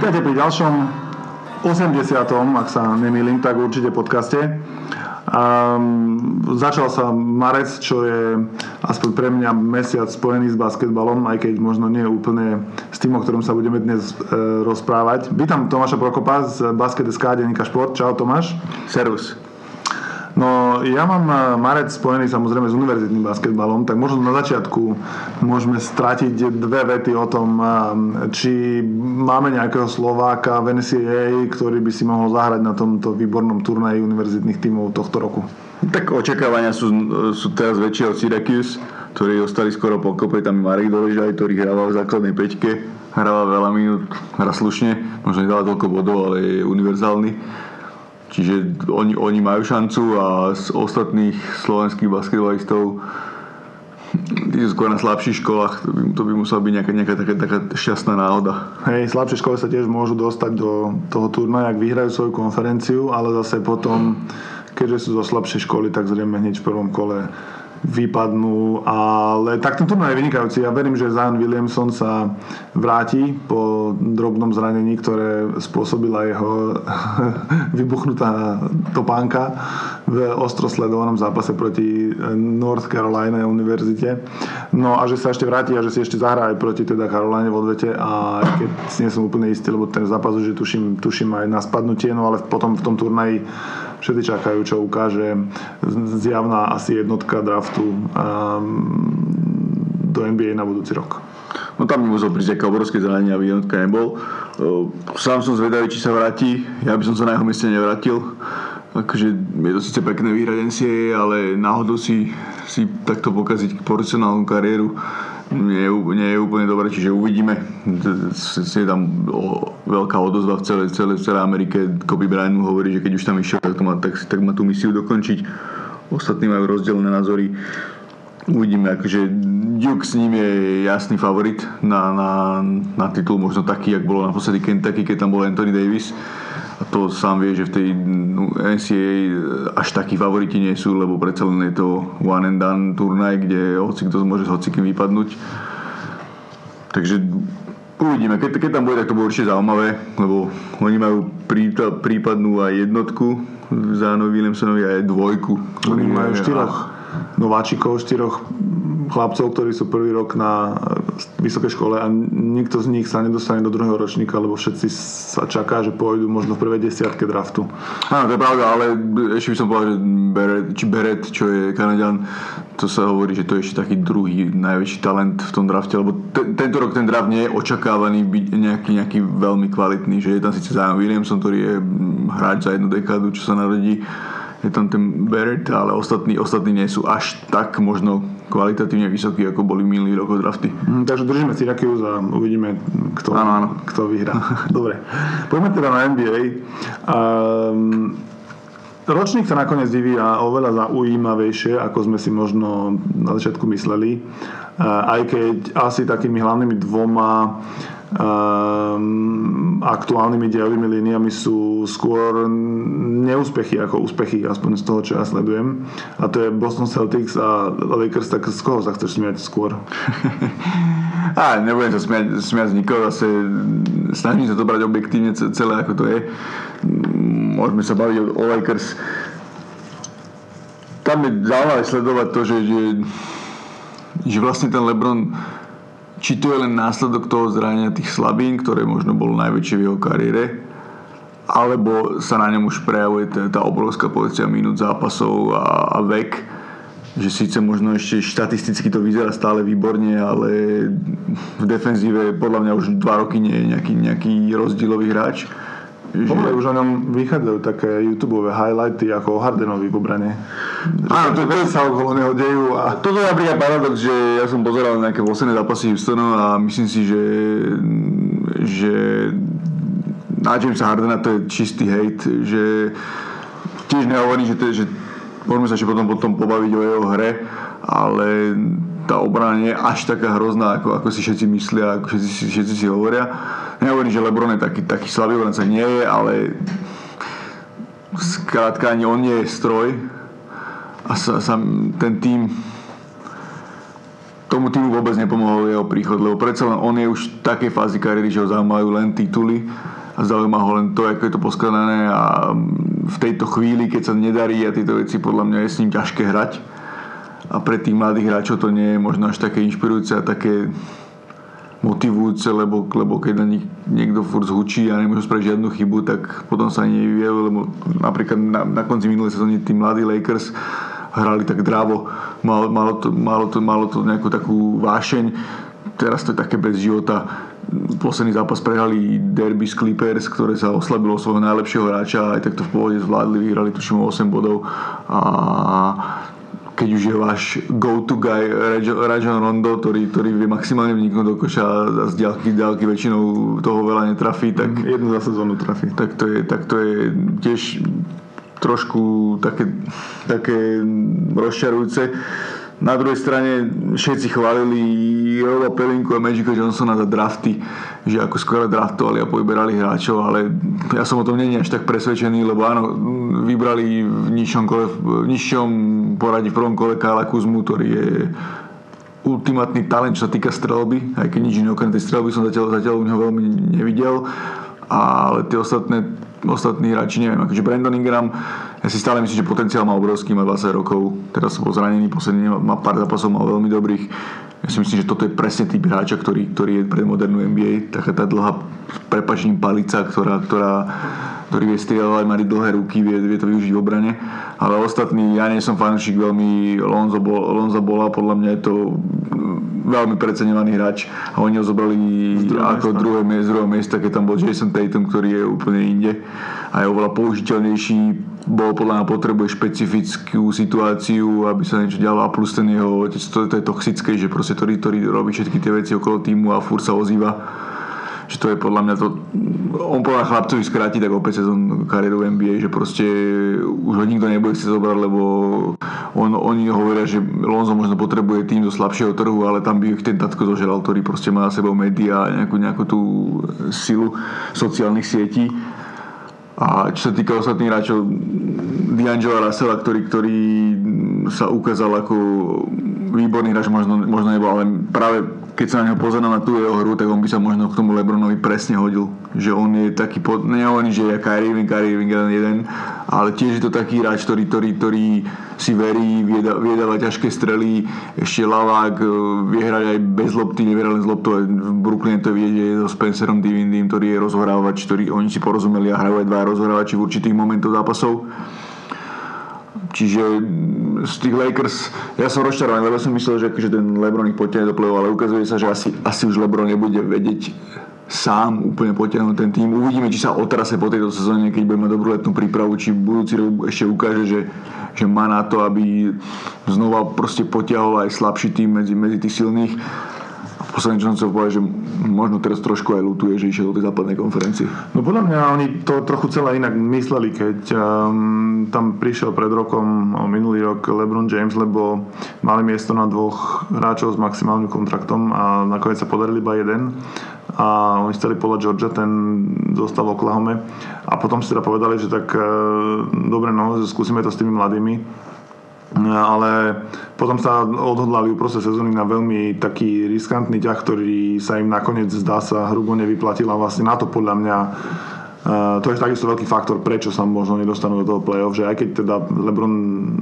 Vítajte pri ďalšom 80. ak sa nemýlim, tak určite podcaste. Um, začal sa marec, čo je aspoň pre mňa mesiac spojený s basketbalom, aj keď možno nie úplne s tým, o ktorom sa budeme dnes e, rozprávať. Vítam Tomáša Prokopa z Basket.sk denníka Šport. Čau Tomáš. Servus. No ja mám e, marec spojený samozrejme s univerzitným basketbalom, tak možno na začiatku môžeme stratiť dve vety o tom, e, či máme nejakého Slováka v NCAA, ktorý by si mohol zahrať na tomto výbornom turnaji univerzitných tímov tohto roku. Tak očakávania sú, sú teraz väčšie od Syracuse, ktorí ostali skoro po kope, tam Marek Doležaj, ktorý hrával v základnej peťke, hrával veľa minút, hra slušne, možno nedala toľko bodov, ale je univerzálny Čiže oni, oni majú šancu a z ostatných slovenských basketbalistov skôr na slabších školách, to by, to by musela byť nejaká, nejaká taká, taká šťastná náhoda. Hej, slabšie školy sa tiež môžu dostať do toho turnaja, ak vyhrajú svoju konferenciu, ale zase potom, keďže sú zo slabšej školy, tak zrejme hneď v prvom kole vypadnú, ale tak ten turnaj je vynikajúci. Ja verím, že Zion Williamson sa vráti po drobnom zranení, ktoré spôsobila jeho vybuchnutá topánka v ostro zápase proti North Carolina univerzite. No a že sa ešte vráti a že si ešte zahrá aj proti teda Caroline v odvete a keď nie som úplne istý, lebo ten zápas už je tuším, tuším aj na spadnutie, no ale potom v tom turnaji všetci čakajú, čo ukáže zjavná asi jednotka draftu um, do NBA na budúci rok. No tam mi musel prísť aké obrovské zranenie, aby jednotka nebol. Sám som zvedavý, či sa vráti. Ja by som sa na jeho mieste nevrátil. Akože je to síce pekné vyhrať ale náhodou si, si takto pokaziť profesionálnu kariéru nie je, nie je úplne dobré, čiže uvidíme. Je tam veľká odozva v celej, celej, celej Amerike. Kobe Bryant mu hovorí, že keď už tam išiel, tak, to má, tak, tak má tú misiu dokončiť. Ostatní majú rozdielne názory. Uvidíme, akože Duke s ním je jasný favorit na, na, na titul, možno taký, jak bolo naposledy Kentucky, keď tam bol Anthony Davis to sám vie, že v tej NCAA až takí favoriti nie sú, lebo predsa len je to one and done turnaj, kde hoci kto môže s hocikým vypadnúť. Takže uvidíme. Keď, keď tam bude, tak to bude určite zaujímavé, lebo oni majú prípadnú aj jednotku Zánovi Williamsonovi aj dvojku. Oni majú štyroch nováčikov, štyroch chlapcov, ktorí sú prvý rok na vysokej škole a nikto z nich sa nedostane do druhého ročníka, lebo všetci sa čaká, že pôjdu možno v prvej desiatke draftu. Áno, to je pravda, ale ešte by som povedal, že Beret, či Beret, čo je Kanadian, to sa hovorí, že to je ešte taký druhý najväčší talent v tom drafte, lebo te, tento rok ten draft nie je očakávaný byť nejaký, nejaký veľmi kvalitný, že je tam síce Zion Williamson, ktorý je hráč za jednu dekádu, čo sa narodí, je tam ten Barrett, ale ostatní, ostatní nie sú až tak možno kvalitatívne vysokí, ako boli minulý rok drafty. Mm, takže držíme si Syracuse a uvidíme, kto, áno, áno. kto vyhrá. Dobre, poďme teda na NBA. Um, ročník sa nakoniec vyvíja oveľa zaujímavejšie, ako sme si možno na začiatku mysleli. Uh, aj keď asi takými hlavnými dvoma um, aktuálnymi dejovými líniami sú skôr neúspechy ako úspechy, aspoň z toho, čo ja sledujem. A to je Boston Celtics a Lakers, tak z koho sa chceš smiať skôr? a nebudem sa smiať, smiať z nikoho, zase snažím sa to brať objektívne celé, ako to je. Môžeme sa baviť o Lakers. Tam je zaujímavé sledovať to, že, že, že vlastne ten LeBron či to je len následok toho zranenia tých slabín, ktoré možno bolo najväčšie v jeho kariére, alebo sa na ňom už prejavuje tá, obrovská pozícia minút zápasov a, a vek, že síce možno ešte štatisticky to vyzerá stále výborne, ale v defenzíve podľa mňa už dva roky nie je nejaký, nejaký rozdielový hráč že... už o ňom vychádzajú také youtube highlighty ako o Hardenovi v obrane. Áno, to, to, sa okolo neho dejú. A... Toto je napríklad paradox, že ja som pozeral nejaké posledné zápasy Houstonu a myslím si, že, že na Jamesa Hardena to je čistý hate, že tiež nehovorí, že, to, že môžeme sa ešte potom, potom pobaviť o jeho hre, ale tá obrana nie je až taká hrozná, ako, ako si všetci myslia, ako všetci, všetci si hovoria. Nehovorím, že Lebron je taký, taký slabý obranca, nie je, ale skrátka ani on nie je stroj. A sa, sa ten tým tomu týmu vôbec nepomohol jeho príchod, lebo predsa len on je už v takej fázi kariéry, že ho zaujímajú len tituly a zaujíma ho len to, ako je to poskladané a v tejto chvíli, keď sa nedarí a tieto veci, podľa mňa je s ním ťažké hrať. A pre tých mladých hráčov to nie je možno až také inšpirujúce a také motivujúce, lebo, lebo keď na nich niekto furt zhučí a nemôžu spraviť žiadnu chybu, tak potom sa ani nevyvíjajú, lebo napríklad na, na konci minulej sezóny tí mladí Lakers hrali tak drávo, malo, malo, to, malo, to, malo to nejakú takú vášeň, teraz to je také bez života. Posledný zápas prehrali derby z Clippers, ktoré sa oslabilo svojho najlepšieho hráča, aj tak to v pôvode zvládli, vyhrali tuším 8 bodov. A keď už je váš go-to guy Rajon Rondo, ktorý, ktorý vie maximálne vniknúť do koša a z ďalky, ďalky väčšinou toho veľa netrafí, tak... Mm, jednu za sezónu trafí. Tak to je, tak to je tiež trošku také, také rozčarujúce. Na druhej strane všetci chválili Roba Pelinku a Magica Johnsona za drafty, že ako skoro draftovali a povyberali hráčov, ale ja som o tom není až tak presvedčený, lebo áno, vybrali v nižšom, kole, v nižšom poradí v prvom kole Kála Kuzmu, ktorý je ultimátny talent, čo sa týka strelby, aj keď nič iné okrem tej strelby som zatiaľ, zatiaľ u neho veľmi nevidel, ale tie ostatné ostatní hráči, neviem, akože Brandon Ingram, ja si stále myslím, že potenciál má obrovský, má 20 rokov, teraz bol zranený, posledný má pár zápasov, mal veľmi dobrých. Ja si myslím, že toto je presne typ hráča, ktorý, ktorý je pre modernú NBA, taká tá dlhá prepačním palica, ktorá, ktorá ktorý vie strieľať, mať dlhé ruky, vie, vie to využiť v obrane. Ale ostatní, ja nie som fanúšik veľmi Lonzo, bol, Lonzo bola, podľa mňa je to veľmi preceňovaný hráč a oni ho zobrali ako miesta. druhé, z druhého miesta, keď tam bol Jason Tatum, ktorý je úplne inde a je oveľa použiteľnejší bol podľa mňa potrebuje špecifickú situáciu, aby sa niečo dialo a plus ten jeho otec, to, to je toxické, že proste ktorý, ktorý robí všetky tie veci okolo týmu a furt sa ozýva že to je podľa mňa to, on podľa chlapcovi skráti tak opäť sezón kariéru NBA, že proste už ho nikto nebude chcieť zobrať, lebo on, oni hovoria, že Lonzo možno potrebuje tým zo slabšieho trhu, ale tam by ich ten tatko zožeral, ktorý proste má na sebou médiá a nejakú, nejakú tú silu sociálnych sietí. A čo sa týka ostatných hráčov, D'Angelo Russella, ktorý, ktorý sa ukázal ako výborný hráč, možno, možno nebol, ale práve keď sa na neho pozerá na tú jeho hru, tak on by sa možno k tomu Lebronovi presne hodil. Že on je taký, pod, nehovorím, že je Kyrie Irving, Kyrie Irving jeden, jeden, ale tiež je to taký hráč, ktorý, ktorý, ktorý si verí, vie, vie dávať ťažké strely, ešte lavák, e, vie hrať aj bez lopty, nevie len z loptou. V Brooklyne to vie, že je so Spencerom Divindym, ktorý je rozhrávač, ktorý oni si porozumeli a hrajú aj dva rozhrávači v určitých momentoch zápasov. Čiže z tých Lakers, ja som rozčarovaný, lebo som myslel, že, že ten LeBron ich potiahne do play ale ukazuje sa, že asi, asi už LeBron nebude vedieť sám úplne potiahnuť ten tým. Uvidíme, či sa otrase po tejto sezóne, keď bude mať dobrú letnú prípravu, či budúci rok ešte ukáže, že, že má na to, aby znova proste potiahol aj slabší tým medzi, medzi tých silných posledný, čo som chcel že možno teraz trošku aj lutuje, že išiel do tej západnej konferencie. No podľa mňa oni to trochu celé inak mysleli, keď um, tam prišiel pred rokom, minulý rok LeBron James, lebo mali miesto na dvoch hráčov s maximálnym kontraktom a nakoniec sa podarili iba jeden. A oni chceli podľa Georgia, ten zostal v Oklahome. A potom si teda povedali, že tak uh, dobre, no, skúsime to s tými mladými ale potom sa odhodlali uprostred sezóny na veľmi taký riskantný ťah, ktorý sa im nakoniec zdá sa hrubo nevyplatil a vlastne na to podľa mňa Uh, to je takisto veľký faktor, prečo sa možno nedostanú do toho play-off, že aj keď teda Lebron,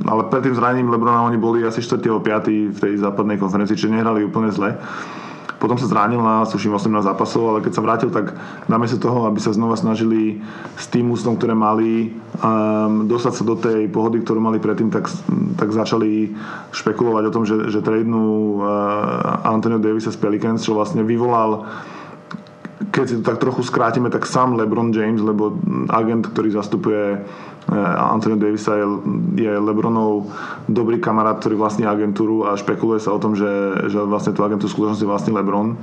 ale pred tým zranením Lebrona oni boli asi 4. 5. v tej západnej konferencii, čiže nehrali úplne zle. Potom sa zranil na, suším, 18 zápasov, ale keď sa vrátil, tak namiesto toho, aby sa znova snažili s tým ústom, ktoré mali, um, dostať sa do tej pohody, ktorú mali predtým, tak, tak začali špekulovať o tom, že, že tradenú uh, Antonio Davisa z Pelicans, čo vlastne vyvolal keď si to tak trochu skrátime, tak sám LeBron James, lebo agent, ktorý zastupuje Eh, Anthony Davisa je, je Lebronov dobrý kamarát, ktorý vlastní agentúru a špekuluje sa o tom, že, že vlastne tú agentúru skutočnosti vlastní Lebron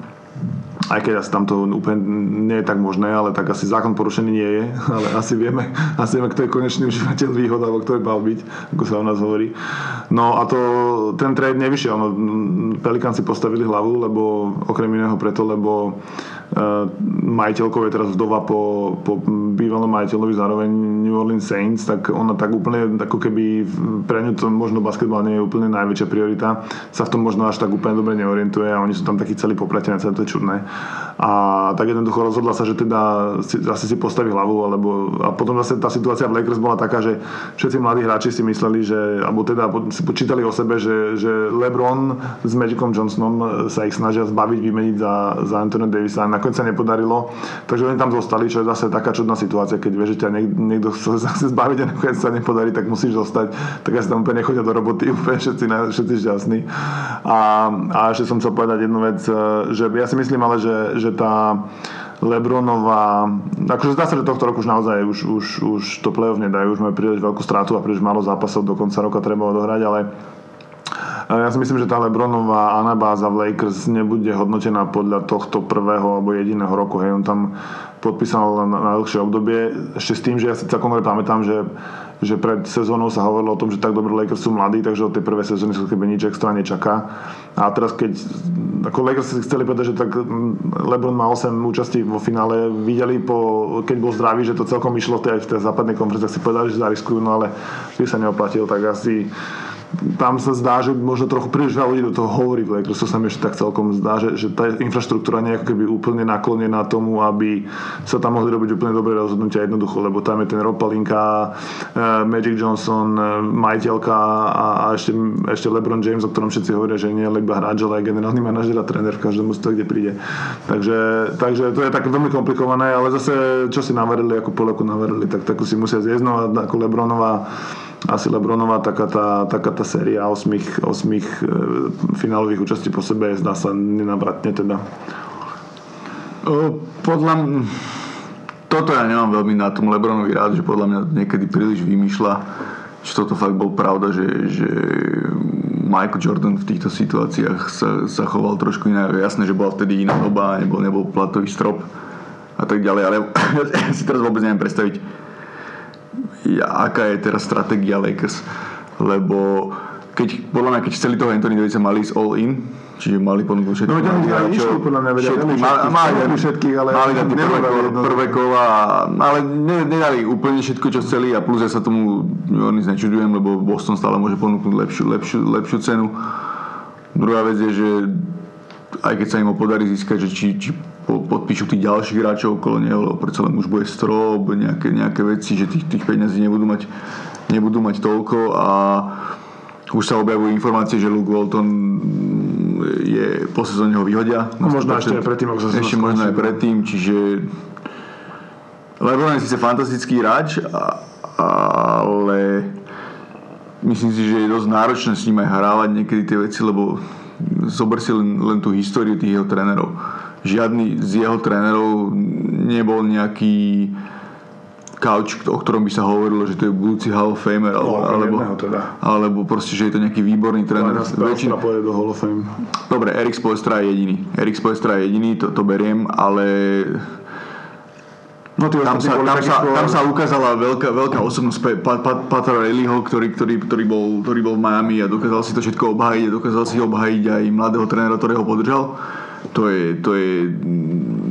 aj keď asi tam to úplne nie je tak možné, ale tak asi zákon porušený nie je, ale asi vieme, asi vieme, kto je konečný užívateľ výhod, alebo kto je mal byť, ako sa o nás hovorí. No a to, ten trade nevyšiel, no, Pelikan si postavili hlavu, lebo okrem iného preto, lebo majiteľkou je teraz vdova po, po bývalom majiteľovi zároveň New Orleans Saints, tak ona tak úplne, ako keby pre ňu to možno basketbal nie je úplne najväčšia priorita, sa v tom možno až tak úplne dobre neorientuje a oni sú tam takí celí popletení, to je čudné. A tak jednoducho rozhodla sa, že teda si, zase si postaví hlavu, alebo a potom zase tá situácia v Lakers bola taká, že všetci mladí hráči si mysleli, že, alebo teda si počítali o sebe, že, že LeBron s Magicom Johnsonom sa ich snažia zbaviť, vymeniť za, za Anthony Davisa nakoniec sa nepodarilo. Takže oni tam zostali, čo je zase taká čudná situácia, keď vieš, že ťa niek- niekto chce zbaviť a nakoniec sa nepodarí, tak musíš zostať. Tak asi tam úplne nechodia do roboty, úplne všetci, všetci šťastní. A, a ešte som chcel povedať jednu vec, e, že ja si myslím ale, že, že tá Lebronová, akože zdá sa, že tohto roku už naozaj už, už, už to play-off nedajú, už majú príliš veľkú stratu a príliš málo zápasov do konca roka treba odohrať, ale ja si myslím, že tá Lebronová anabáza v Lakers nebude hodnotená podľa tohto prvého alebo jediného roku. Hej, on tam podpísal na, na dlhšie obdobie, ešte s tým, že ja si celkom pamätám, že, že pred sezónou sa hovorilo o tom, že tak dobre Lakers sú mladí, takže od tej prvej sezóny sa keby nič extra nečaká. A teraz keď, ako Lakers si chceli povedať, že tak LeBron má 8 účastí vo finále, videli po, keď bol zdravý, že to celkom išlo v v tej západnej konferencii, si povedali, že zariskujú, no ale keď sa neoplatil, tak asi tam sa zdá, že možno trochu príliš veľa ľudí do toho hovorí v Lakers, to sa mi ešte tak celkom zdá, že, že tá infraštruktúra nie je keby úplne naklonená tomu, aby sa tam mohli robiť úplne dobré rozhodnutia jednoducho, lebo tam je ten Rob Palinka, uh, Magic Johnson, uh, majiteľka a, a ešte, ešte LeBron James, o ktorom všetci hovoria, že nie je iba hráč, ale aj generálny manažer a tréner v každom mústve, kde príde. Takže, takže to je také veľmi komplikované, ale zase čo si navarili, ako Poleku navarili, tak takú si musia zjesť, no ako Lebronová asi Lebronová taká tá, taká tá séria osmých, osmých e, finálových účastí po sebe zdá sa nenavratne teda. Podľa mňa, toto ja nemám veľmi na tom Lebronovi rád, že podľa mňa niekedy príliš vymýšľa, že toto fakt bol pravda, že, že Michael Jordan v týchto situáciách sa, sa choval trošku inak. Jasné, že bola vtedy iná doba, nebol, nebol platový strop a tak ďalej, ale ja si teraz vôbec neviem predstaviť, aká je teraz stratégia Lakers. Lebo keď, podľa mňa, keď chceli toho Anthony Davisa mali ísť all in, čiže mali ponúknuť všetkých. No oni aj išli podľa mňa, všetky, mali, mali, všetkých, ale mali dať prvé, prvé kola, ale nedali úplne všetko, čo chceli a plus ja sa tomu New nečudujem, lebo Boston stále môže ponúknuť lepšiu, lepšiu, lepšiu cenu. Druhá vec je, že aj keď sa im podarí získať, že či, či podpíšu tých ďalších hráčov okolo neho, lebo predsa len už bude strop, nejaké, nejaké veci, že tých, tých peňazí nebudú mať, nebudú mať toľko a už sa objavujú informácie, že Luke Walton je po sezóne ho vyhodia. No, možno ešte aj predtým, ako sa Ešte možno aj predtým, čiže LeBron je síce fantastický hráč, ale myslím si, že je dosť náročné s ním aj hrávať niekedy tie veci, lebo zober si len, len tú históriu tých jeho trénerov žiadny z jeho trénerov nebol nejaký couch, o ktorom by sa hovorilo, že to je budúci Hall of Famer alebo, no, alebo, teda. alebo proste, že je to nejaký výborný tréner. Väčšina pôjde do Hall of Fame. Dobre, Erik Spoelstra je jediný. Erik Spoelstra je jediný, to, to beriem, ale No, tam, sa, tam, sa, tam sa ukázala veľká, veľká osobnosť Pat, Pat, Patra Rileyho, ktorý, ktorý, ktorý, bol, ktorý bol v Miami a dokázal si to všetko obhájiť a dokázal si obhájiť aj mladého trénera, ktorého podržal to je, to je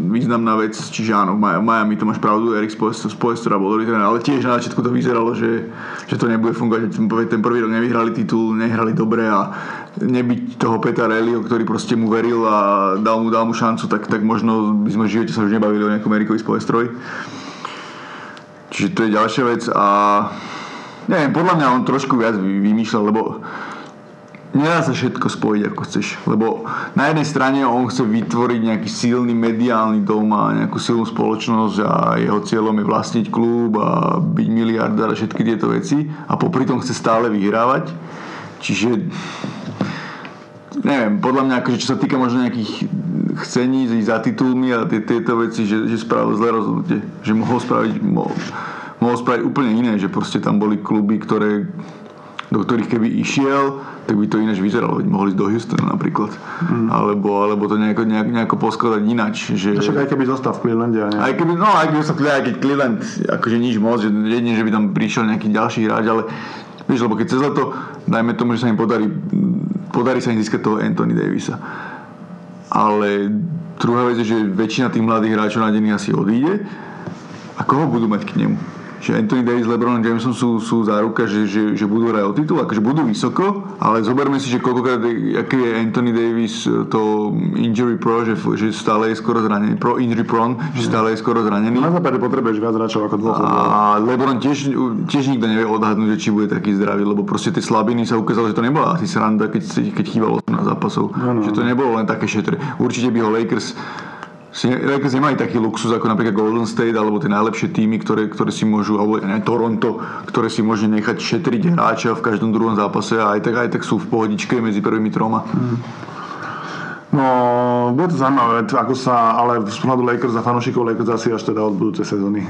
významná vec, čiže áno, Miami to máš pravdu, Erik Spoelstra bol dobrý ale tiež na začiatku to vyzeralo, že, že to nebude fungovať, ten prvý rok nevyhrali titul, nehrali dobre a nebyť toho Petra Relio, ktorý proste mu veril a dal mu, dal mu šancu, tak, tak možno by sme v živote sa už nebavili o nejakom Erikovi Spoelstrovi. Čiže to je ďalšia vec a neviem, podľa mňa on trošku viac vymýšľal, lebo nedá sa všetko spojiť ako chceš, lebo na jednej strane on chce vytvoriť nejaký silný mediálny dom a nejakú silnú spoločnosť a jeho cieľom je vlastniť klub a byť miliardár a všetky tieto veci a popri tom chce stále vyhrávať. Čiže neviem, podľa mňa, akože čo sa týka možno nejakých chcení za titulmi a tieto veci, že, že spravil zlé rozhodnutie. Že mohol spraviť, mohol, mohol spraviť úplne iné, že proste tam boli kluby, ktoré do ktorých keby išiel, tak by to ináč vyzeralo. Mohli ísť do Houstonu napríklad. Mm. Alebo, alebo to nejako, nejako, nejako poskladať ináč. Že... Však aj keby zostal v Clevelande. Aj keby, no aj keby zostal v aj keď Cleveland, akože nič moc, že jedine, že by tam prišiel nejaký ďalší hráč, ale vieš, lebo keď cez leto, dajme tomu, že sa im podarí, podarí sa im získať toho Anthony Davisa. Ale druhá vec je, že väčšina tých mladých hráčov nadených asi odíde. A koho budú mať k nemu? Že Anthony Davis, LeBron Jameson sú, sú záruka, že, že, že budú hrať o titul, akože budú vysoko, ale zoberme si, že koľkokrát, aký je Anthony Davis e, to injury pro, že, že stále je skoro zranený, pro injury prone, že stále je skoro zranený. Na západe potrebuješ viac hráčov ako dvoch. A LeBron tiež, tiež nikto nevie odhadnúť, že či bude taký zdravý, lebo proste tie slabiny sa ukázalo, že to nebola asi sranda, keď, keď chýbalo na zápasov. No, no. Že to nebolo len také šetre. Určite by ho Lakers si Lakers nemajú taký luxus ako napríklad Golden State alebo tie najlepšie týmy, ktoré, ktoré si môžu, alebo ne, Toronto, ktoré si môže nechať šetriť hráča v každom druhom zápase a aj tak, aj tak sú v pohodičke medzi prvými troma. Mm. No, bude to zaujímavé, ako sa, ale z pohľadu Lakers a fanúšikov Lakers asi až teda od budúcej sezóny.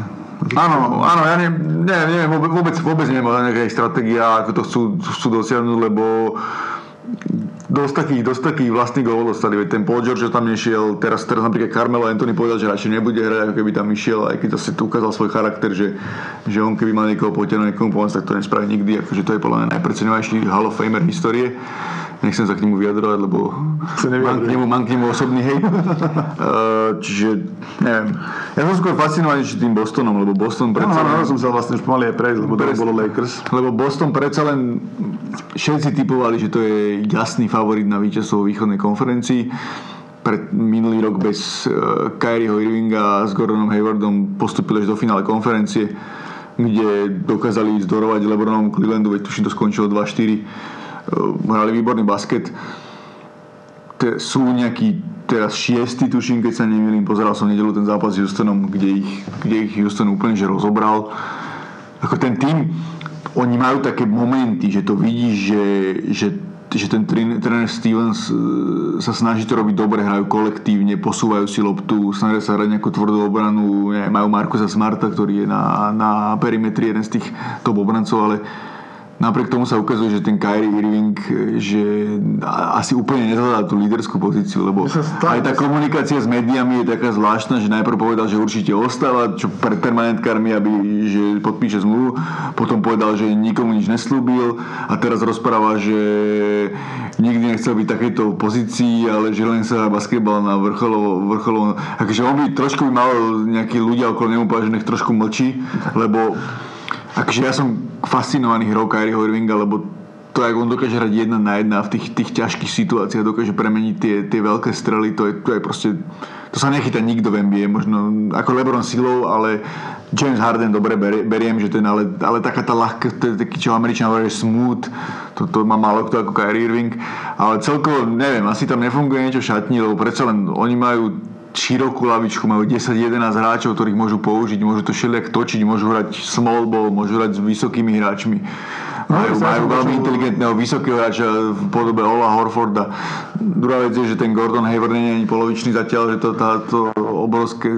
Áno, áno, ja neviem, neviem, vôbec, vôbec neviem o nejakej stratégia, ako to chcú, chcú dosiahnuť, lebo dosť takých, dosť takých vlastných gólov dostali. Veď ten Paul George tam nešiel, teraz, teraz napríklad Carmelo Anthony povedal, že radšej nebude hrať, ako keby tam išiel, aj keď zase tu ukázal svoj charakter, že, že on keby mal niekoho potiahnuť, niekomu pomôcť, tak to nespraví nikdy. Akože to je podľa mňa najpreceňovajší Hall of Famer histórie nechcem sa k nemu vyjadrovať, lebo mám k, nemu, mám k nemu osobný hej. uh, čiže, neviem. Ja som skôr fascinovaný tým Bostonom, lebo Boston predsa... No, no, som sa vlastne už pomaly aj prejsť, lebo to bolo Lakers. Lebo Boston predsa len všetci typovali, že to je jasný favorit na víťazstvo východnej konferencii pred minulý rok bez uh, Kyrieho Irvinga s Gordonom Haywardom postupili až do finále konferencie, kde dokázali zdorovať Lebronom Clevelandu, veď tuším to skončilo 2-4 Eh, hrali výborný basket. Te, sú nejakí teraz šiestý, tuším, keď sa nemýlim, pozeral som nedelu ten zápas s Houstonom, kde ich, kde ich Houston úplne že rozobral. Ako ten tým, oni majú také momenty, že to vidíš, že, že že ten tréner Stevens eh, sa snaží to robiť dobre, hrajú kolektívne, posúvajú si loptu, snažia sa hrať nejakú tvrdú obranu, majú Markusa Smarta, ktorý je na, na perimetri jeden z tých top obrancov, ale Napriek tomu sa ukazuje, že ten Kyrie Irving že asi úplne nezhľadá tú líderskú pozíciu, lebo aj tá komunikácia s médiami je taká zvláštna, že najprv povedal, že určite ostáva, čo pred permanentkármi, aby že podpíše zmluvu, potom povedal, že nikomu nič neslúbil a teraz rozpráva, že nikdy nechcel byť v takejto pozícii, ale že len sa basketbal na vrcholovo, vrcholovo. Takže on by trošku by mal nejakí ľudia okolo neho že nech trošku mlčí, lebo akože ja som fascinovaný hrou Kyrieho Irvinga, lebo to, ako on dokáže hrať jedna na jedna v tých, tých ťažkých situáciách, dokáže premeniť tie, tie veľké strely, to je, to je proste, to sa nechytá nikto v NBA, možno ako Lebron silou, ale James Harden dobre beriem, že ten, ale, ale taká tá ľahká, taký, čo Američan hovorí, smooth, to, to má málo kto ako Kyrie Irving, ale celkovo, neviem, asi tam nefunguje niečo šatní, lebo predsa len oni majú širokú lavičku, majú 10-11 hráčov, ktorých môžu použiť, môžu to všelijak točiť, môžu hrať small ball, môžu hrať s vysokými hráčmi. No, majú, majú veľmi inteligentného vysokého hráča v podobe Ola Horforda. Druhá vec je, že ten Gordon Hayward nie je ani polovičný zatiaľ, že to, táto obrovské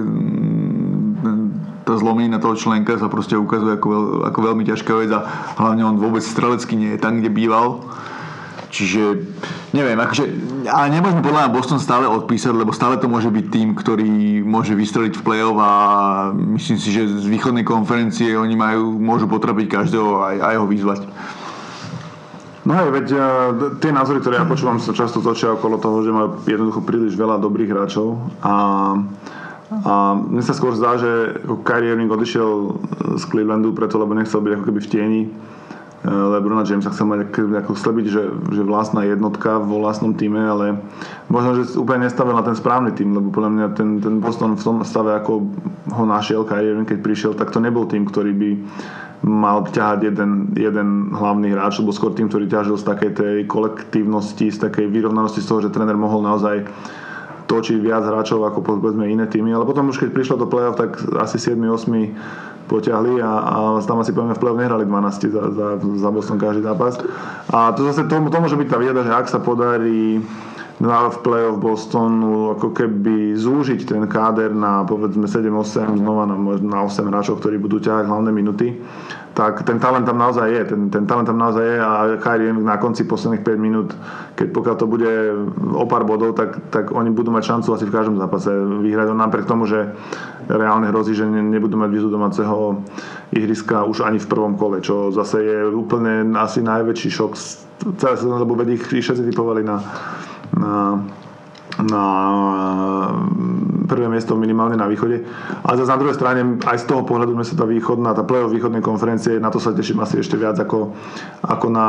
tá zlomina toho členka sa proste ukazuje ako, veľ, ako veľmi ťažká vec a hlavne on vôbec strelecky nie je tam, kde býval Čiže neviem, akože, ale nemôžeme podľa mňa Boston stále odpísať, lebo stále to môže byť tým, ktorý môže vystreliť v play-off a myslím si, že z východnej konferencie oni majú, môžu potrapiť každého aj, aj ho vyzvať. No hej, veď uh, tie názory, ktoré ja počúvam, sa často točia okolo toho, že majú jednoducho príliš veľa dobrých hráčov a, a mne sa skôr zdá, že Kyrie Irving odišiel z Clevelandu preto, lebo nechcel byť ako keby v tieni Eh, Lebrona Jamesa chcel mať ako slebiť, že, že vlastná jednotka vo vlastnom týme, ale možno, že úplne nestavil na ten správny tým, lebo podľa mňa ten, ten Boston v tom stave, ako ho našiel Kyrie keď prišiel, tak to nebol tým, ktorý by mal ťahať jeden, jeden hlavný hráč, alebo skôr tým, ktorý ťažil z takej tej kolektívnosti, z takej vyrovnanosti z toho, že tréner mohol naozaj točiť viac hráčov ako povedzme iné týmy, ale potom už keď prišlo do play-off, tak asi 7-8 poťahli a, a tam asi poviem v play nehrali 12 za, za, za Boston každý zápas. A to zase to, to môže byť tá výhoda, že ak sa podarí na v play-off Bostonu ako keby zúžiť ten káder na povedzme 7-8 znova na, na 8 hráčov, ktorí budú ťahať hlavné minuty, tak ten talent tam naozaj je. Ten, ten talent tam naozaj je a Kyrie na konci posledných 5 minút, keď pokiaľ to bude o pár bodov, tak, tak oni budú mať šancu asi v každom zápase vyhrať. Napriek tomu, že reálne hrozí, že nebudú mať vizu domáceho ihriska už ani v prvom kole, čo zase je úplne asi najväčší šok celé sezóny, lebo ich všetci typovali na na na prvé miesto minimálne na východe. A zase na druhej strane, aj z toho pohľadu sme sa tá východná, tá play východnej konferencie, na to sa teším asi ešte viac ako, ako na,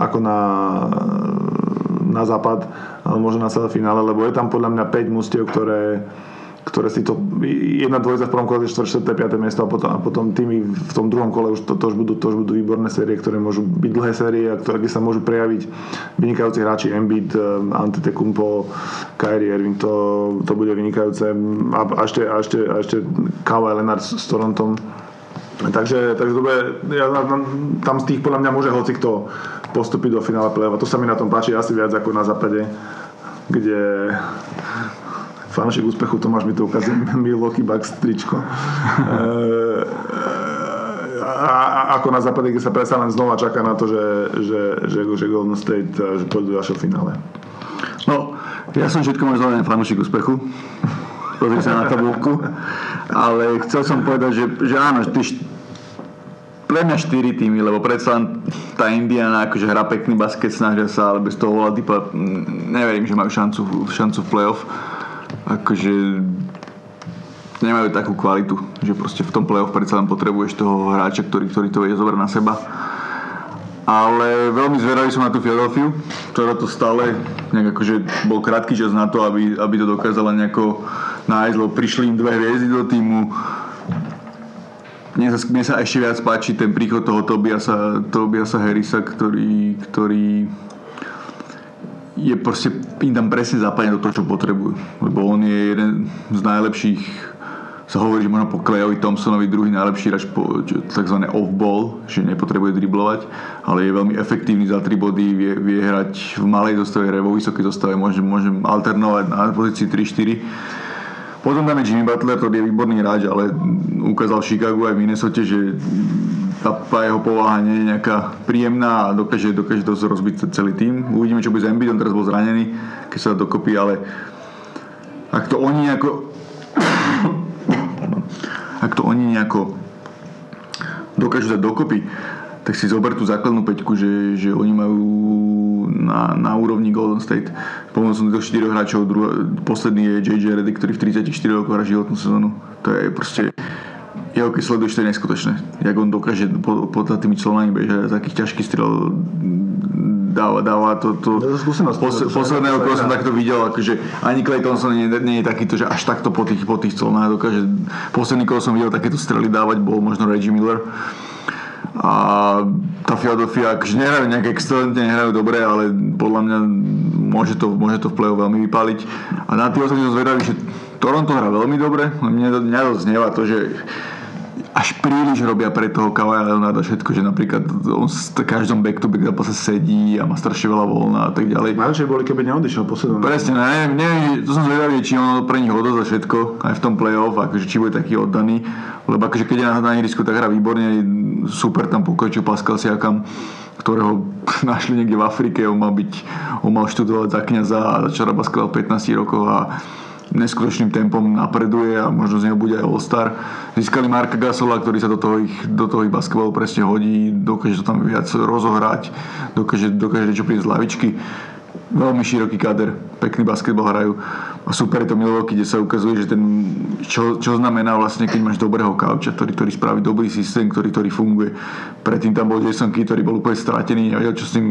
ako na, na západ, možno na finále, lebo je tam podľa mňa 5 mustiev, ktoré, ktoré si to, jedna dvojica v prvom kole, 4. 5. miesto a potom, a potom tými v tom druhom kole už to, to, už budú, to už budú výborné série, ktoré môžu byť dlhé série a ktoré sa môžu prejaviť vynikajúci hráči Embiid, eh, Antetokounmpo, Kyrie Irving, to, to bude vynikajúce a, a ešte, a ešte, a ešte Kawhi Leonard s, s Torontom. Takže, takže to bude, ja, tam z tých podľa mňa môže hoci kto postúpiť do finále play a to sa mi na tom páči asi viac ako na západe, kde fanúšik úspechu Tomáš mi to ukazuje Milwaukee Bucks tričko. a, a, ako na západe, kde sa predsa len znova čaká na to, že, že, že, že Golden State že pôjdu až finále. No, ja som všetko môj zvolený fanúšik úspechu. Pozri sa na tabulku. Ale chcel som povedať, že, že áno, ty, pre mňa 4 týmy, lebo predsa len tá Indiana akože hrá pekný basket, snažia sa, ale bez toho vola typa, neverím, že majú šancu, šancu v playoff akože nemajú takú kvalitu, že proste v tom play-off predsa len potrebuješ toho hráča, ktorý, ktorý to vie zobrať na seba. Ale veľmi zvedavý som na tú Philadelphia, ktorá to stále nejak akože bol krátky čas na to, aby, aby to dokázala nejako nájsť, lebo prišli im dve hviezdy do týmu. Mne sa, mne sa ešte viac páči ten príchod toho Tobiasa, Tobiasa Harrisa, ktorý, ktorý je proste im tam presne zapadne do toho, čo potrebujú. Lebo on je jeden z najlepších sa hovorí, že možno po Klejovi Thompsonovi druhý najlepší hráč po tzv. off-ball, že nepotrebuje driblovať, ale je veľmi efektívny za 3 body, vie, vie hrať v malej zostave, vo vysokej zostave, môže, môže alternovať na pozícii 3-4. Potom tam je Jimmy Butler, ktorý je výborný hráč, ale ukázal v Chicagu aj v Minnesota, že tá jeho povaha nie je nejaká príjemná a dokáže, dokáže dosť rozbiť celý tým. Uvidíme, čo bude s Embiidom, teraz bol zranený, keď sa dokopí, ale ak to oni nejako ak to oni nejako dokážu dať dokopy, tak si zober tú základnú peťku, že, že oni majú na, na úrovni Golden State. Pomocou týchto štyroch hráčov, druhá, posledný je JJ Redick, ktorý v 34 rokoch hrá životnú sezónu. To je proste jeho keď sleduješ, to je neskutočné. Jak on dokáže pod, pod tými členami bežať, takých ťažkých strel dáva, dáva to, to no, pos, posledného, koho som takto videl, akože ani Clay Thompson nie, nie, je takýto, že až takto po tých, po tých clonách dokáže, posledný, koho som videl takéto strely dávať, bol možno Reggie Miller a tá Philadelphia, akože nehrajú nejak excelentne, nehrajú dobre, ale podľa mňa môže to, môže to v play veľmi vypáliť a na tých som zvedavý, že Toronto hrá veľmi dobre, mne, mňa to znieva to, že až príliš robia pre toho Kawaja Leonarda všetko, že napríklad on v každom back-to-back zápase sedí a má strašne veľa voľna a tak ďalej. Najlepšie boli, keby neodišiel posledný. Presne, neviem, neviem, to som zvedavý, či on pre nich odozva všetko, aj v tom play-off, akože či bude taký oddaný, lebo akože keď je na, na ihrisku, tak hrá výborne, super tam pokračuje Pascal Siakam, ktorého našli niekde v Afrike, on mal byť, on mal študovať za kniaza a začal basketovať 15 rokov a neskutočným tempom napreduje a možno z neho bude aj All-Star. Získali Marka Gasola, ktorý sa do toho ich, do toho ich basketbalu presne hodí, dokáže to tam viac rozohrať, dokáže, dokáže niečo prísť z lavičky. Veľmi široký kader, pekný basketbal hrajú a super je to Milwaukee, kde sa ukazuje, že ten, čo, čo znamená vlastne, keď máš dobrého kauča, ktorý, ktorý spraví dobrý systém, ktorý, ktorý funguje. Predtým tam bol Jason Key, ktorý bol úplne stratený, nevedel, čo s tým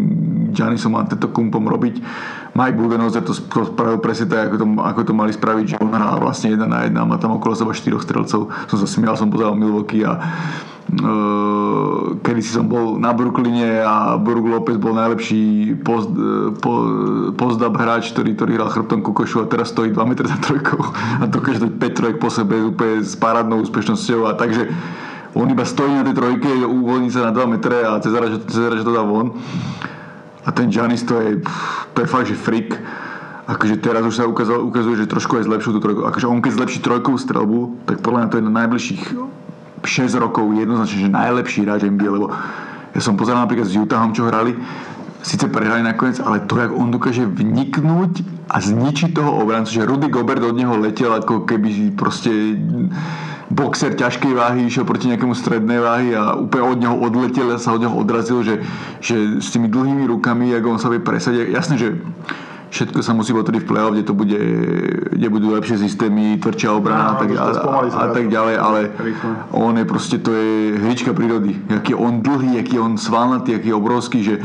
Giannisom kumpom robiť. Mike Budenholzer to, spravil presne tak, ako to, ako to mali spraviť, že on hral vlastne jedna na jedna má tam okolo seba štyroch strelcov. Som sa smial, som pozeral Milwaukee a kedy si som bol na Brooklyne a Brook Lopez bol najlepší post, po, post-up hráč, ktorý, ktorý hral chrbtom ku košu a teraz stojí 2 m za trojkou a dokáže dať 5 trojek po sebe úplne s parádnou úspešnosťou a takže on iba stojí na tej trojke, uvoľní sa na 2 m a Cezara, že to dá von. A ten Janis to je, to je fakt, že freak akože teraz už sa ukazuje, ukazuje že trošku aj zlepšil tú trojku. Akože on keď zlepší trojkovú strelbu, tak podľa mňa to je na najbližších 6 rokov jednoznačne, že najlepší hráč NBA, lebo ja som pozeral napríklad s Utahom, čo hrali, síce prehrali nakoniec, ale to, jak on dokáže vniknúť a zničiť toho obrancu, že Rudy Gobert od neho letel ako keby proste boxer ťažkej váhy išiel proti nejakému strednej váhy a úplne od neho odletel a sa od neho odrazil, že, že s tými dlhými rukami, ako on sa vie presadiť. Jasné, že všetko sa musí potvrdiť v play-off, kde to bude, kde budú lepšie systémy, tvrdšia obrana Áno, a, tak, a, a, a tak ďalej, ale on je proste, to je hrička prírody. Aký je on dlhý, aký je on svalnatý, aký je obrovský, že,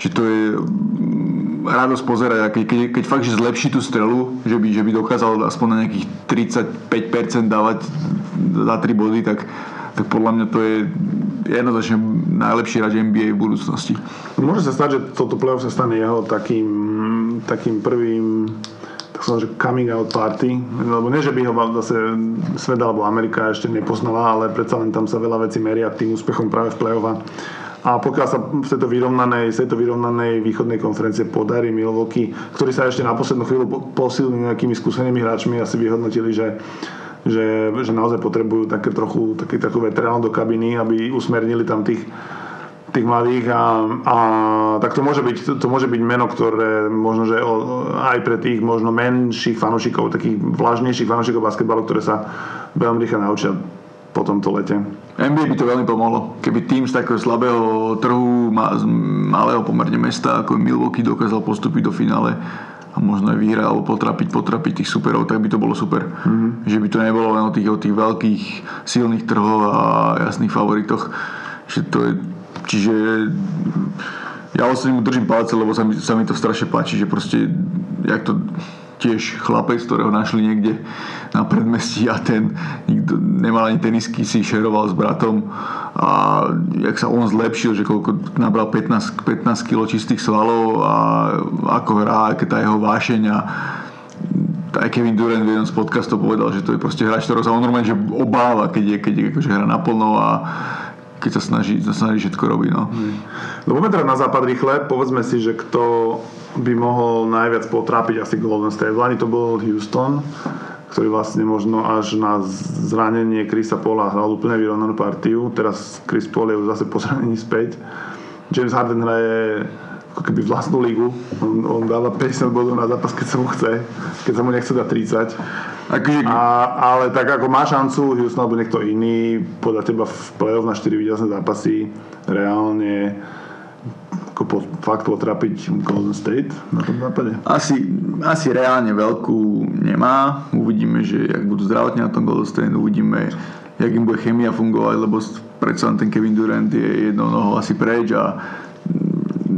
že to je mm, radosť pozerať. A keď, keď, keď fakt, že zlepší tú strelu, že by, že by dokázal aspoň na nejakých 35% dávať za 3 body, tak, tak podľa mňa to je jednoznačne najlepší hráč NBA v budúcnosti. Môže sa stať, že toto playoff sa stane jeho takým, takým prvým tak som že coming out party, lebo nie, že by ho zase svet alebo Amerika ešte nepoznala, ale predsa len tam sa veľa vecí meria tým úspechom práve v play-offa. A pokiaľ sa v tejto vyrovnanej, z tejto vyrovnanej východnej konferencie podarí Milwaukee, ktorí sa ešte na poslednú chvíľu po- posilnili nejakými skúsenými hráčmi, asi vyhodnotili, že že, že naozaj potrebujú také trochu taký, takú veterán do kabiny, aby usmernili tam tých, tých mladých a, a tak to môže, byť, to, to môže byť meno, ktoré možno, že o, aj pre tých možno menších fanúšikov, takých vlažnejších fanúšikov basketbalu, ktoré sa veľmi rýchlo naučia po tomto lete. NBA by to veľmi pomohlo. Keby tým z takého slabého trhu, ma- z malého pomerne mesta, ako Milwaukee dokázal postúpiť do finále a možno aj vyhrať alebo potrapiť, potrapiť tých superov, tak by to bolo super. Mm-hmm. Že by to nebolo len o tých, o tých veľkých silných trhoch a jasných favoritoch. Že to je, čiže ja osobne mu držím palce, lebo sa mi, sa mi to strašne páči, že proste, jak to tiež chlapec, ktorého našli niekde na predmestí a ten nikto nemal ani tenisky, si šeroval s bratom a jak sa on zlepšil, že koľko nabral 15, 15 kg čistých svalov a ako hrá, aké tá jeho vášeň a aj Kevin Durant v jednom z podcastov povedal, že to je proste hráč, ktorého sa on normálne že obáva, keď, je, keď je, akože hrá naplno a keď sa snaží, sa snaží všetko robiť. No. No poďme teda na západ rýchle. Povedzme si, že kto by mohol najviac potrápiť asi Golden State. V Lani to bol Houston, ktorý vlastne možno až na zranenie Chrisa Paula hral úplne vyrovnanú partiu. Teraz Chris Paul je už zase po zranení späť. James Harden hraje ako keby vlastnú ligu. On, on dáva 50 bodov na zápas, keď sa mu chce. Keď sa mu nechce dať 30. Akože, A, ale tak ako má šancu Houston alebo niekto iný podľa teba v play-off na 4 víťazné zápasy reálne ako po, fakt potrapiť Golden State na tom západe? asi, asi reálne veľkú nemá. Uvidíme, že jak budú zdravotne na tom Golden State, uvidíme, jak im bude chemia fungovať, lebo predsa len ten Kevin Durant je jednou nohou asi preč a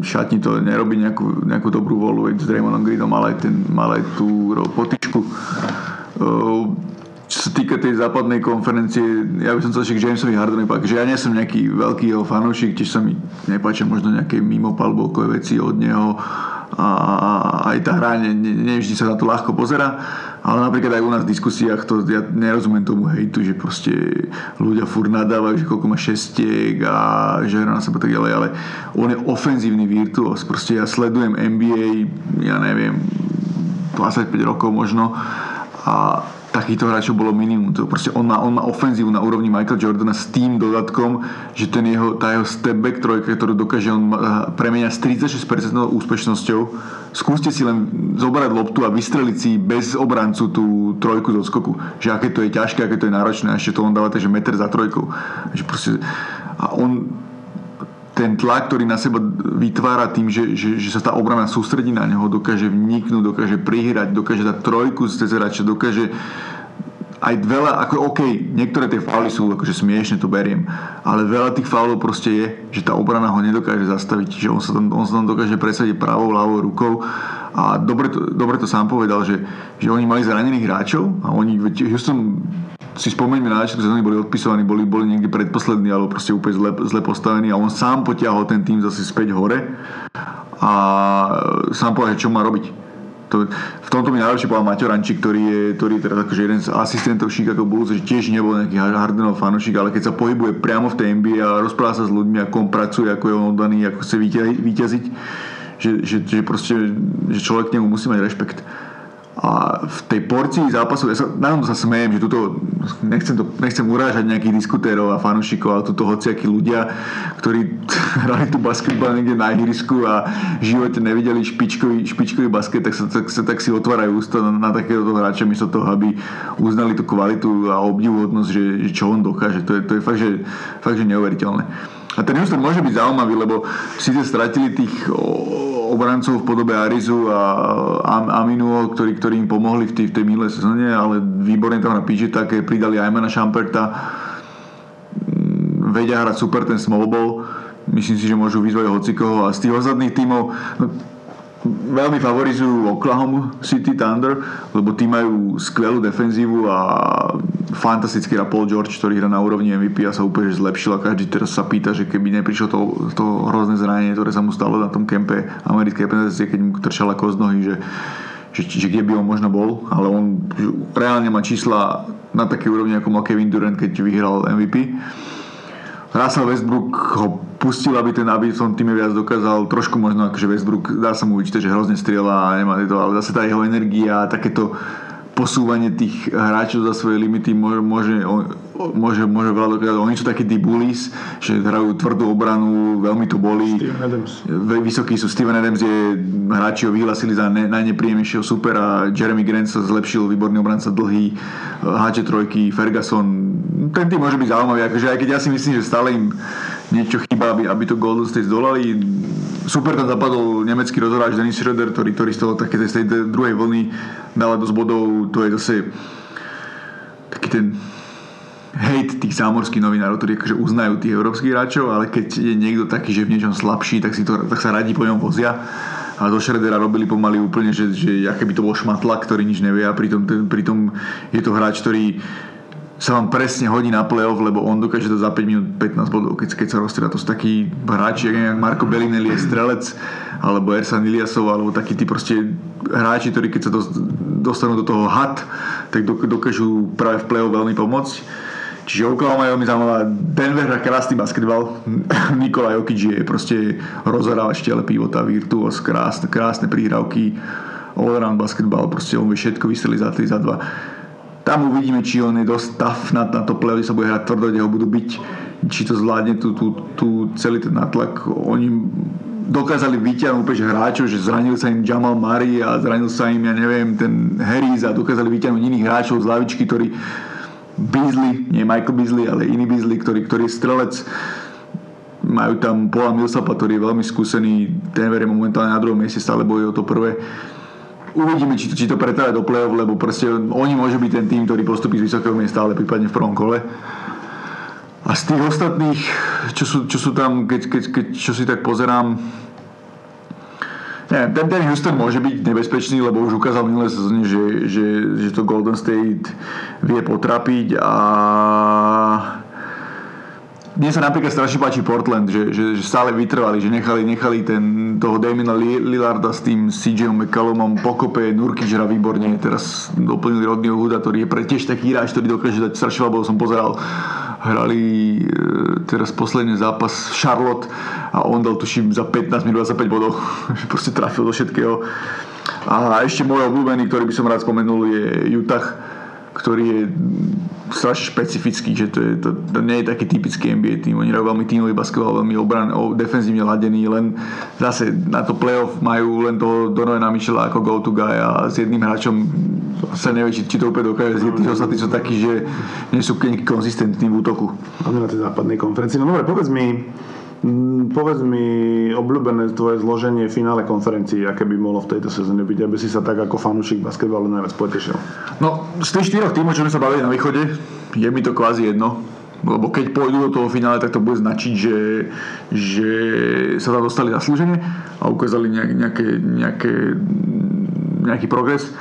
šatni to nerobí nejakú, nejakú dobrú volu, s Draymonom Greenom mal aj, ten, mal aj tú potičku. Čo sa týka tej západnej konferencie, ja by som chcel ešte k Jamesovi Hardenovi povedať, že ja nie som nejaký veľký jeho fanúšik, tiež sa mi nepáčia možno nejaké mimopalbokové veci od neho a aj tá hra ne, ne, ne vždy sa na to ľahko pozera, ale napríklad aj u nás v diskusiách to, ja nerozumiem tomu hejtu, že proste ľudia fur nadávajú, že koľko má šestiek a že hrá na seba tak ďalej, ale on je ofenzívny virtuos, proste ja sledujem NBA, ja neviem, 25 rokov možno a takýchto hráčov bolo minimum. To proste on, má, on má ofenzívu na úrovni Michael Jordana s tým dodatkom, že ten jeho, tá jeho step back trojka, ktorú dokáže on premeniať s 36% úspešnosťou. Skúste si len zobrať loptu a vystreliť si bez obrancu tú trojku zo skoku. Že aké to je ťažké, aké to je náročné a ešte to on dáva takže meter za trojkou. Že proste, a on ten tlak, ktorý na seba vytvára tým, že, že, že sa tá obrana sústredí na neho, dokáže vniknúť, dokáže prihrať, dokáže dať trojku z hráča, dokáže aj veľa, ako OK, niektoré tie fauly sú akože smiešne, to beriem, ale veľa tých faulov proste je, že tá obrana ho nedokáže zastaviť, že on sa tam, on sa tam dokáže presadiť pravou, ľavou rukou. A dobre to, dobre to sám povedal, že, že oni mali zranených hráčov a oni, Houston si spomeňme na začiatku sezóny boli odpisovaní, boli, boli niekde predposlední alebo proste úplne zle, zle postavení a on sám potiahol ten tým zase späť hore a sám povedal, čo má robiť. To, v tomto mi najlepšie povedal Maťo Rančík, ktorý je, ktorý je teraz akože jeden z asistentov Chicago Bulls, že tiež nebol nejaký Hardenov fanúšik, ale keď sa pohybuje priamo v tej NBA a rozpráva sa s ľuďmi, ako on pracuje, ako je on oddaný, ako chce vyťaziť, že, že, že proste, že človek k nemu musí mať rešpekt. A v tej porcii zápasov, ja sa, na tom sa smejem, že tuto, nechcem, to, nechcem urážať nejakých diskutérov a fanúšikov, ale tuto hociakí ľudia, ktorí hrali tu basketbal niekde na ihrisku a v živote nevideli špičkový, špičkový basket, tak sa tak, sa, tak si otvárajú ústa na, na takéhoto hráča, miesto toho, aby uznali tú kvalitu a obdivuhodnosť, že, že čo on dokáže. To je, to je fakt, že, fakt, že neuveriteľné. A ten Houston môže byť zaujímavý, lebo síce stratili tých obrancov v podobe Arizu a Aminu, ktorí, ktorí im pomohli v tej, v tej minulej sezóne, ale výborne tam na PG také pridali Aymana Šamperta. Mm, vedia hrať super ten small ball. Myslím si, že môžu vyzvať hocikoho a z tých ostatných tímov no, veľmi favorizujú Oklahoma City Thunder, lebo tí majú skvelú defenzívu a fantastický hra Paul George, ktorý hrá na úrovni MVP a sa úplne zlepšil a každý teraz sa pýta, že keby neprišlo to, to hrozné zranenie, ktoré sa mu stalo na tom kempe americkej reprezentácie, keď mu trčala koz nohy, že, že, že kde by on možno bol, ale on reálne má čísla na také úrovni, ako mal Kevin Durant, keď vyhral MVP. Russell Westbrook ho pustil, aby ten aby v tom týme viac dokázal. Trošku možno akože Westbrook, dá sa mu vyčítať, že hrozne strieľa a nemá to, ale zase tá jeho energia, takéto posúvanie tých hráčov za svoje limity môže, môže, môže, môže veľa dokázať. Oni sú takí tí bullies, že hrajú tvrdú obranu, veľmi to Adams. Vysokí sú Steven Adams, je hráči ho vyhlasili za ne, najnepríjemnejšieho supera. Jeremy Grant sa zlepšil, výborný obranca dlhý, HC trojky, Ferguson. Ten tým môže byť zaujímavý, akože aj keď ja si myslím, že stále im niečo chýba, aby, aby to Golden State zdolali. Super tam zapadol nemecký rozhoráč Dennis Schroeder, ktorý, ktorý z toho také z tej druhej vlny dala dosť bodov. To je zase taký ten hejt tých zámorských novinárov, ktorí akože uznajú tých európskych hráčov, ale keď je niekto taký, že v niečom slabší, tak, si to, tak sa radi po ňom vozia. A do Šredera robili pomaly úplne, že, že aké by to bol šmatla, ktorý nič nevie a pritom, ten, pritom je to hráč, ktorý sa vám presne hodí na play-off, lebo on dokáže to za 5 minút 15 bodov, keď, keď sa rozstrieda. To sú takí hráči, ako Marko Bellinelli je strelec, alebo Ersan Iliasov, alebo takí tí proste hráči, ktorí keď sa dostanú do toho had, tak dokážu práve v play-off veľmi pomôcť. Čiže Oklahoma je veľmi zaujímavá. Denver hrá krásny basketbal. Nikola Jokic je proste rozhrávač tele pivota, virtuos, krásne, krásne príhrávky, all-around basketbal, proste on vie všetko vyseliť za 3, za 2 tam uvidíme, či on je dosť tough na, na to play, sa bude hrať tvrdo, kde ho budú byť, či to zvládne tú, tú, tú celý ten natlak. Oni dokázali vyťahnuť úplne hráčov, že zranil sa im Jamal Murray a zranil sa im, ja neviem, ten Harris a dokázali vyťahnuť iných hráčov z lavičky, ktorí Beasley, nie Michael Beasley, ale iný Beasley, ktorý, ktorý je strelec majú tam Paula Millsapa, ktorý je veľmi skúsený, Denver je momentálne na druhom mieste, stále bojuje o to prvé uvidíme, či to, či to pretrája do play-off, lebo proste oni môžu byť ten tým, ktorý postupí z vysokého miesta, ale prípadne v prvom kole. A z tých ostatných, čo sú, čo sú tam, keď, keď, keď čo si tak pozerám, neviem, ten, ten Houston môže byť nebezpečný, lebo už ukázal minulé sezóne, že, že, že to Golden State vie potrapiť a mne sa napríklad strašne páči Portland, že, že, že stále vytrvali, že nechali, nechali ten, toho Damina Lillarda s tým CJ McCallumom pokope, Nurkic hrá výborne, teraz doplnili Rodneyho Hooda, ktorý je pre tiež taký hráč, ktorý dokáže dať strašne veľa, som pozeral, hrali e, teraz posledný zápas Charlotte a on dal tuším za 15 minút 25 bodov, proste trafil do všetkého. A ešte môj obľúbený, ktorý by som rád spomenul, je Utah, ktorý je strašne špecifický, že to, je, to, to nie je taký typický NBA tým. Oni hrajú veľmi tímový basketbal, veľmi obran, defenzívne ladený, len zase na to playoff majú len toho Donovena Michela ako go-to guy a s jedným hráčom sa nevie, či, či to úplne dokáže zjeť. Tí ostatní sú takí, že nie sú konzistentní v útoku. Hlavne na tej západnej konferencii. No dobre, povedz mi, povedz mi obľúbené tvoje zloženie v finále konferencií, aké by mohlo v tejto sezóne byť, aby si sa tak ako fanúšik basketbalu najviac potešil. No, z tých štyroch tímov, čo sme sa bavili na východe, je mi to kvázi jedno. Lebo keď pôjdu do toho finále, tak to bude značiť, že, že sa tam dostali zaslúženie a ukázali nejaké, nejaké, nejaký progres.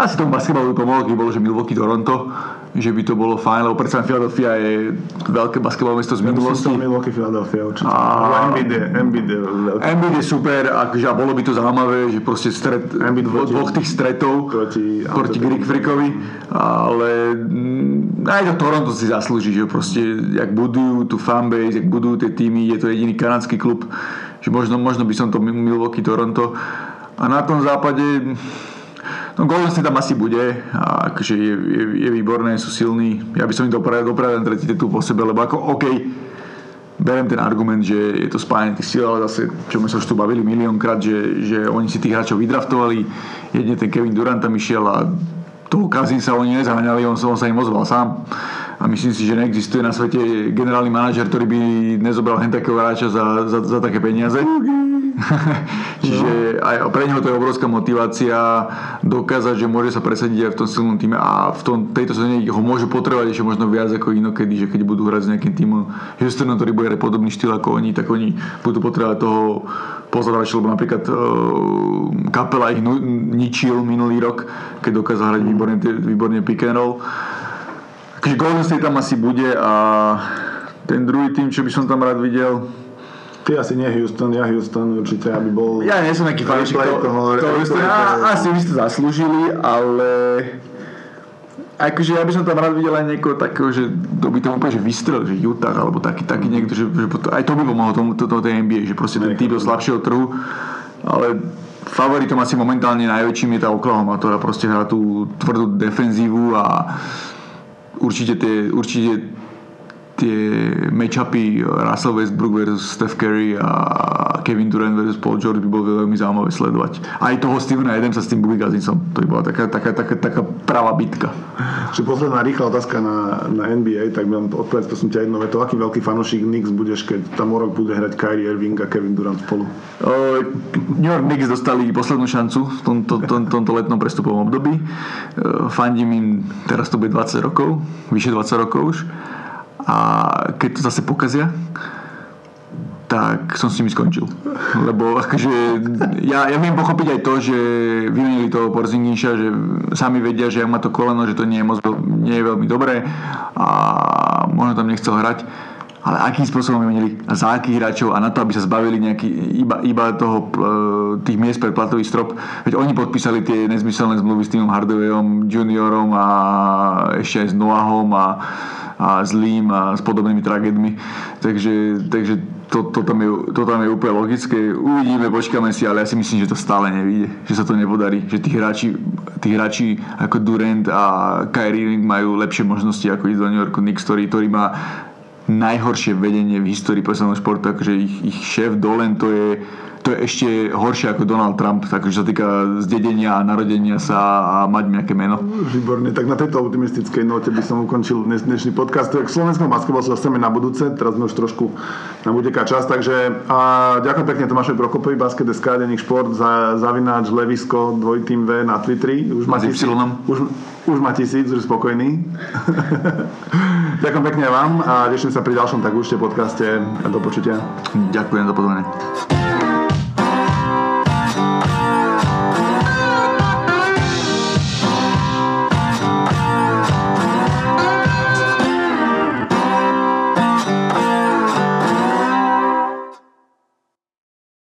Asi tomu basketbalu pomohlo, keď bolo, že Milwaukee Toronto že by to bolo fajn, lebo predsa Philadelphia je veľké basketbalové mesto z minulosti. Milwaukee Philadelphia určite. A... Embiid je, Embiid je veľký. Embiid je super, akože a bolo by to zaujímavé, že proste stret, Embiid proti, dvoch tých stretov proti, proti Greek Freakovi, ale mm, aj to Toronto si zaslúži, že proste, jak budujú tú fanbase, jak budujú tie týmy, je to jediný kanadský klub, že možno, možno by som to Milwaukee Toronto a na tom západe No Golden State tam asi bude akože je, je, je výborné, sú silní. Ja by som im dopravil, dopravil tretí titul po sebe, lebo ako OK, berem ten argument, že je to spájanie tých síl, ale zase, čo sme sa už tu bavili miliónkrát, že, že oni si tých hráčov vydraftovali, jedne ten Kevin Durant tam išiel a toho Kazin sa oni nezaháňali, on, on sa im ozval sám. A myslím si, že neexistuje na svete generálny manažer, ktorý by nezobral hen takého hráča za, za, za také peniaze. Čiže aj pre neho to je obrovská motivácia dokázať, že môže sa presadiť aj v tom silnom týme a v tom, tejto sezóne ho môžu potrebovať ešte možno viac ako inokedy, že keď budú hrať s nejakým týmom Houstonom, ktorý bude podobný štýl ako oni, tak oni budú potrebovať toho pozorovača, lebo napríklad uh, kapela ich ničil minulý rok, keď dokázal hrať výborne, výborne pick and roll. Takže Golden State tam asi bude a ten druhý tým, čo by som tam rád videl, Ty asi nie Houston, ja Houston určite, aby bol... Ja nie som nejaký fanúšik toho, toho, toho Houston, ja, asi by ste zaslúžili, ale akože ja by som tam rád videl aj niekoho takého, že to by to úplne že vystrel, že Utah alebo taký, taký niekto, že, že aj to by pomohlo tomu, to, to, tej NBA, že proste ten typ slabšieho trhu, ale favoritom asi momentálne najväčším je tá Oklahoma, ktorá proste hrá tú tvrdú defenzívu a určite tie, určite tie matchupy Russell Westbrook versus Steph Curry a Kevin Durant versus Paul George by bolo veľmi zaujímavé sledovať. Aj toho Stevena Adamsa s tým Bobby Gazincom. To by bola taká, taká, taká, taká pravá bitka. Čiže posledná rýchla otázka na, na NBA, tak mám odpovedať, to som ťa jedno to, aký veľký fanúšik Knicks budeš, keď tam o rok bude hrať Kyrie Irving a Kevin Durant spolu? Uh, New York Knicks dostali poslednú šancu v tomto, tom, tomto letnom prestupovom období. Uh, fandím im, teraz to bude 20 rokov, vyše 20 rokov už a keď to zase pokazia, tak som s nimi skončil. Lebo akože ja, ja viem pochopiť aj to, že vymenili toho Porzinginša, že sami vedia, že ak má to koleno, že to nie je, moc, nie je veľmi dobré a možno tam nechcel hrať. Ale akým spôsobom vymenili a za akých hráčov a na to, aby sa zbavili nejaký, iba, iba toho, e, tých miest pre platový strop. Veď oni podpísali tie nezmyselné zmluvy s týmom Hardawayom, juniorom a ešte aj s Noahom a a zlým a s podobnými tragédmi. Takže, takže to, to, tam je, to tam je úplne logické. Uvidíme, počkáme si, ale ja si myslím, že to stále nevíde, že sa to nepodarí, že tí hráči, tí hráči ako Durant a Kyrie majú lepšie možnosti ako ísť do New Yorku Knicks, ktorý, ktorý má najhoršie vedenie v histórii profesionálneho športu, takže ich, ich šéf Dolen to je to je ešte horšie ako Donald Trump, takže sa týka zdedenia a narodenia sa a mať nejaké meno. Výborne, tak na tejto optimistickej note by som ukončil dnes, dnešný podcast. K slovenskom basketbalu sa dostaneme na budúce, teraz sme už trošku na uteká čas, takže a ďakujem pekne Tomášovi Prokopovi, Basket.sk, Deník Šport, za, zavináč Levisko, dvojtým V na Twitteri. Už má tisíc, už, už má tisíc, už spokojný. ďakujem pekne vám a teším sa pri ďalšom tak už podcaste. Do počutia. Ďakujem za pozornie.